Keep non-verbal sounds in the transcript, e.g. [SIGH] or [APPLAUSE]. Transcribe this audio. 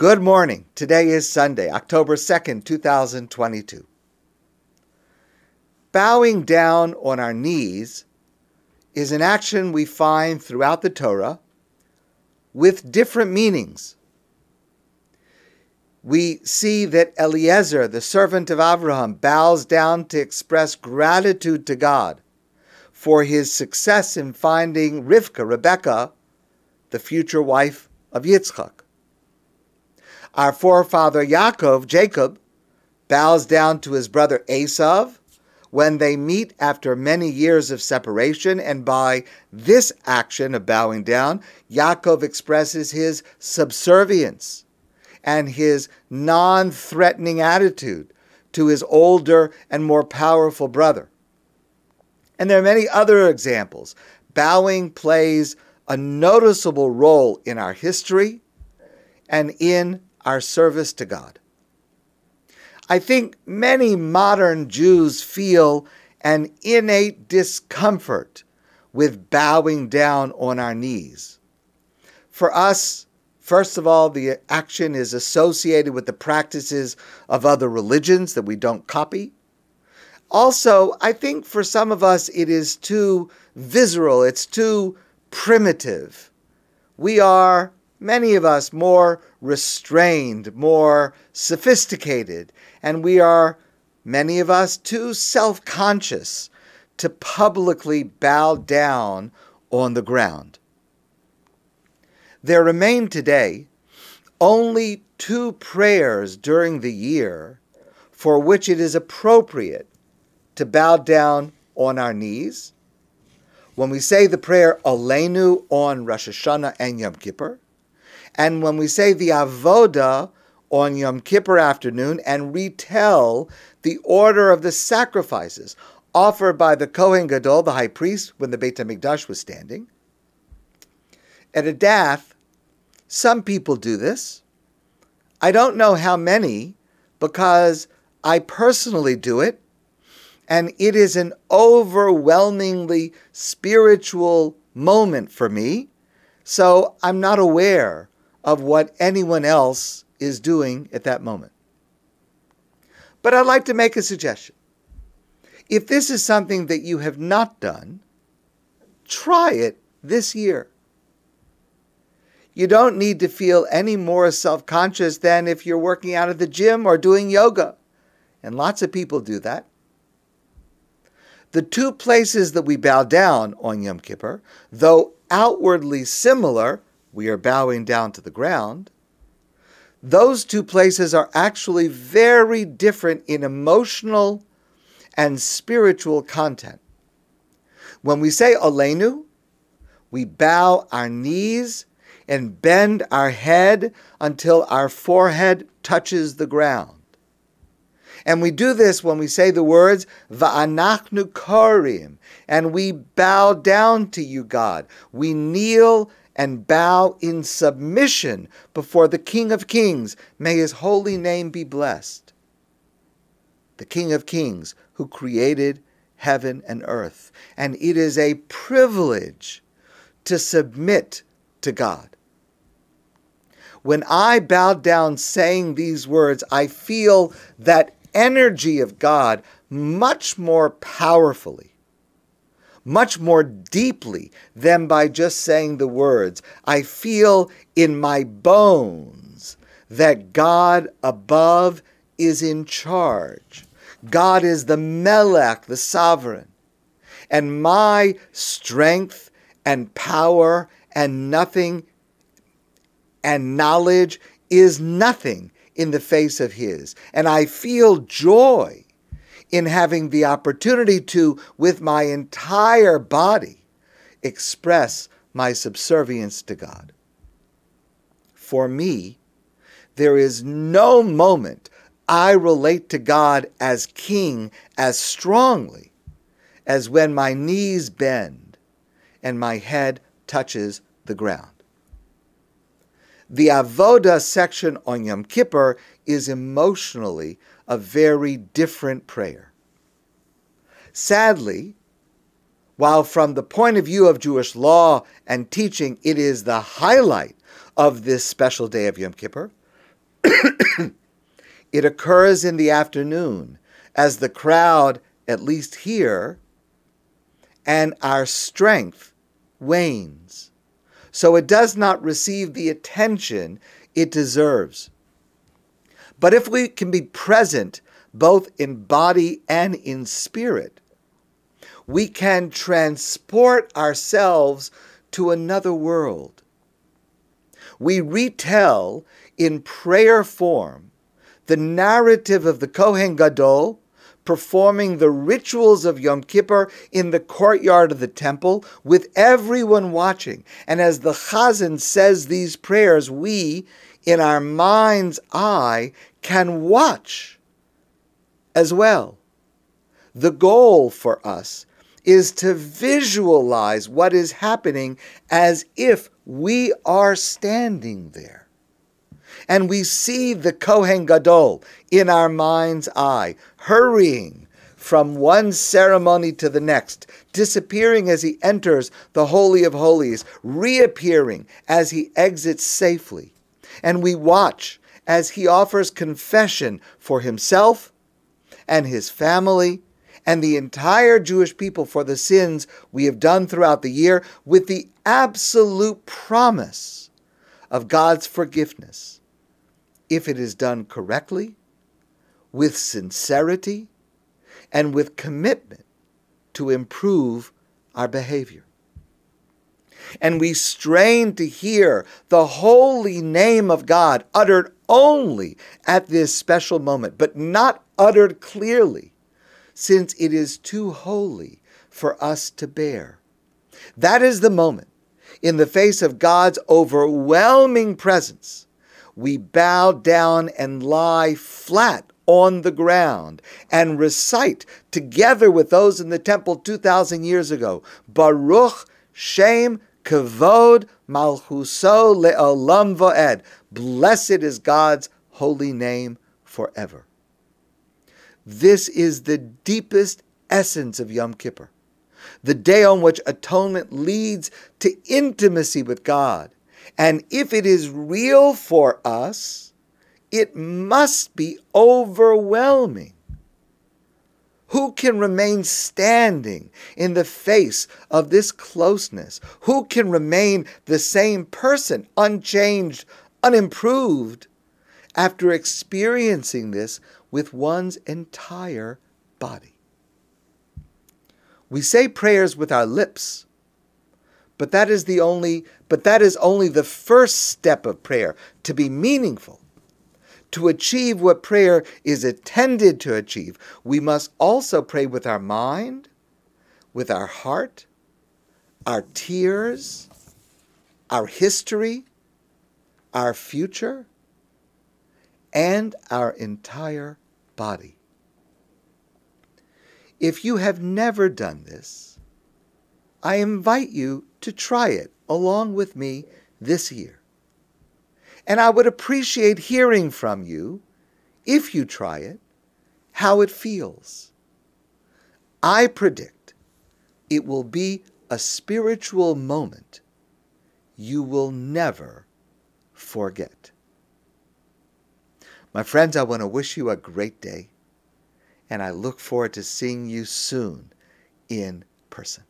Good morning. Today is Sunday, October 2nd, 2022. Bowing down on our knees is an action we find throughout the Torah with different meanings. We see that Eliezer, the servant of Abraham, bows down to express gratitude to God for his success in finding Rivka, Rebecca, the future wife of Yitzchak. Our forefather Yaakov, Jacob, bows down to his brother Esav when they meet after many years of separation, and by this action of bowing down, Yaakov expresses his subservience and his non threatening attitude to his older and more powerful brother. And there are many other examples. Bowing plays a noticeable role in our history and in our service to God. I think many modern Jews feel an innate discomfort with bowing down on our knees. For us, first of all, the action is associated with the practices of other religions that we don't copy. Also, I think for some of us it is too visceral, it's too primitive. We are, many of us, more restrained, more sophisticated, and we are, many of us, too self conscious to publicly bow down on the ground. There remain today only two prayers during the year for which it is appropriate to bow down on our knees. When we say the prayer Aleinu on Rosh Hashanah and Yom Kippur, and when we say the Avoda on Yom Kippur afternoon and retell the order of the sacrifices offered by the Kohen Gadol, the high priest, when the Beit HaMikdash was standing. At a Adath, some people do this. I don't know how many because I personally do it and it is an overwhelmingly spiritual moment for me. So I'm not aware of what anyone else is doing at that moment. But I'd like to make a suggestion. If this is something that you have not done, try it this year. You don't need to feel any more self conscious than if you're working out at the gym or doing yoga. And lots of people do that. The two places that we bow down on Yom Kippur, though outwardly similar, we are bowing down to the ground. Those two places are actually very different in emotional and spiritual content. When we say Aleinu, we bow our knees and bend our head until our forehead touches the ground. And we do this when we say the words, Va'anachnu korim, and we bow down to you, God. We kneel and bow in submission before the King of Kings. May his holy name be blessed. The King of Kings who created heaven and earth. And it is a privilege to submit to God. When I bow down saying these words, I feel that energy of God much more powerfully, much more deeply than by just saying the words. I feel in my bones that God above is in charge. God is the Melech, the sovereign. And my strength and power and nothing and knowledge is nothing in the face of His. And I feel joy in having the opportunity to, with my entire body, express my subservience to God. For me, there is no moment I relate to God as King as strongly as when my knees bend and my head touches the ground. The Avoda section on Yom Kippur is emotionally a very different prayer. Sadly, while from the point of view of Jewish law and teaching, it is the highlight of this special day of Yom Kippur, [COUGHS] it occurs in the afternoon as the crowd, at least here, and our strength wanes. So it does not receive the attention it deserves. But if we can be present both in body and in spirit, we can transport ourselves to another world. We retell in prayer form the narrative of the Kohen Gadol performing the rituals of Yom Kippur in the courtyard of the temple with everyone watching. And as the Chazan says these prayers, we, in our mind's eye, can watch as well. The goal for us is to visualize what is happening as if we are standing there. And we see the Kohen Gadol in our mind's eye, hurrying from one ceremony to the next, disappearing as he enters the Holy of Holies, reappearing as he exits safely. And we watch as he offers confession for himself and his family and the entire Jewish people for the sins we have done throughout the year with the absolute promise of God's forgiveness if it is done correctly, with sincerity, and with commitment to improve our behavior. And we strain to hear the holy name of God uttered only at this special moment, but not uttered clearly since it is too holy for us to bear. That is the moment, in the face of God's overwhelming presence, we bow down and lie flat on the ground and recite together with those in the temple 2,000 years ago Baruch Shem Kavod Malchuso Le'olam Vo'ed. Blessed is God's holy name forever. This is the deepest essence of Yom Kippur, the day on which atonement leads to intimacy with God. And if it is real for us, it must be overwhelming. Who can remain standing in the face of this closeness? Who can remain the same person, unchanged, unimproved, after experiencing this with one's entire body. We say prayers with our lips, but that is the only but that is only the first step of prayer to be meaningful. To achieve what prayer is intended to achieve, we must also pray with our mind, with our heart, our tears, our history, our future, and our entire body. If you have never done this, I invite you to try it along with me this year. And I would appreciate hearing from you, if you try it, how it feels. I predict it will be a spiritual moment you will never forget. My friends, I want to wish you a great day, and I look forward to seeing you soon in person.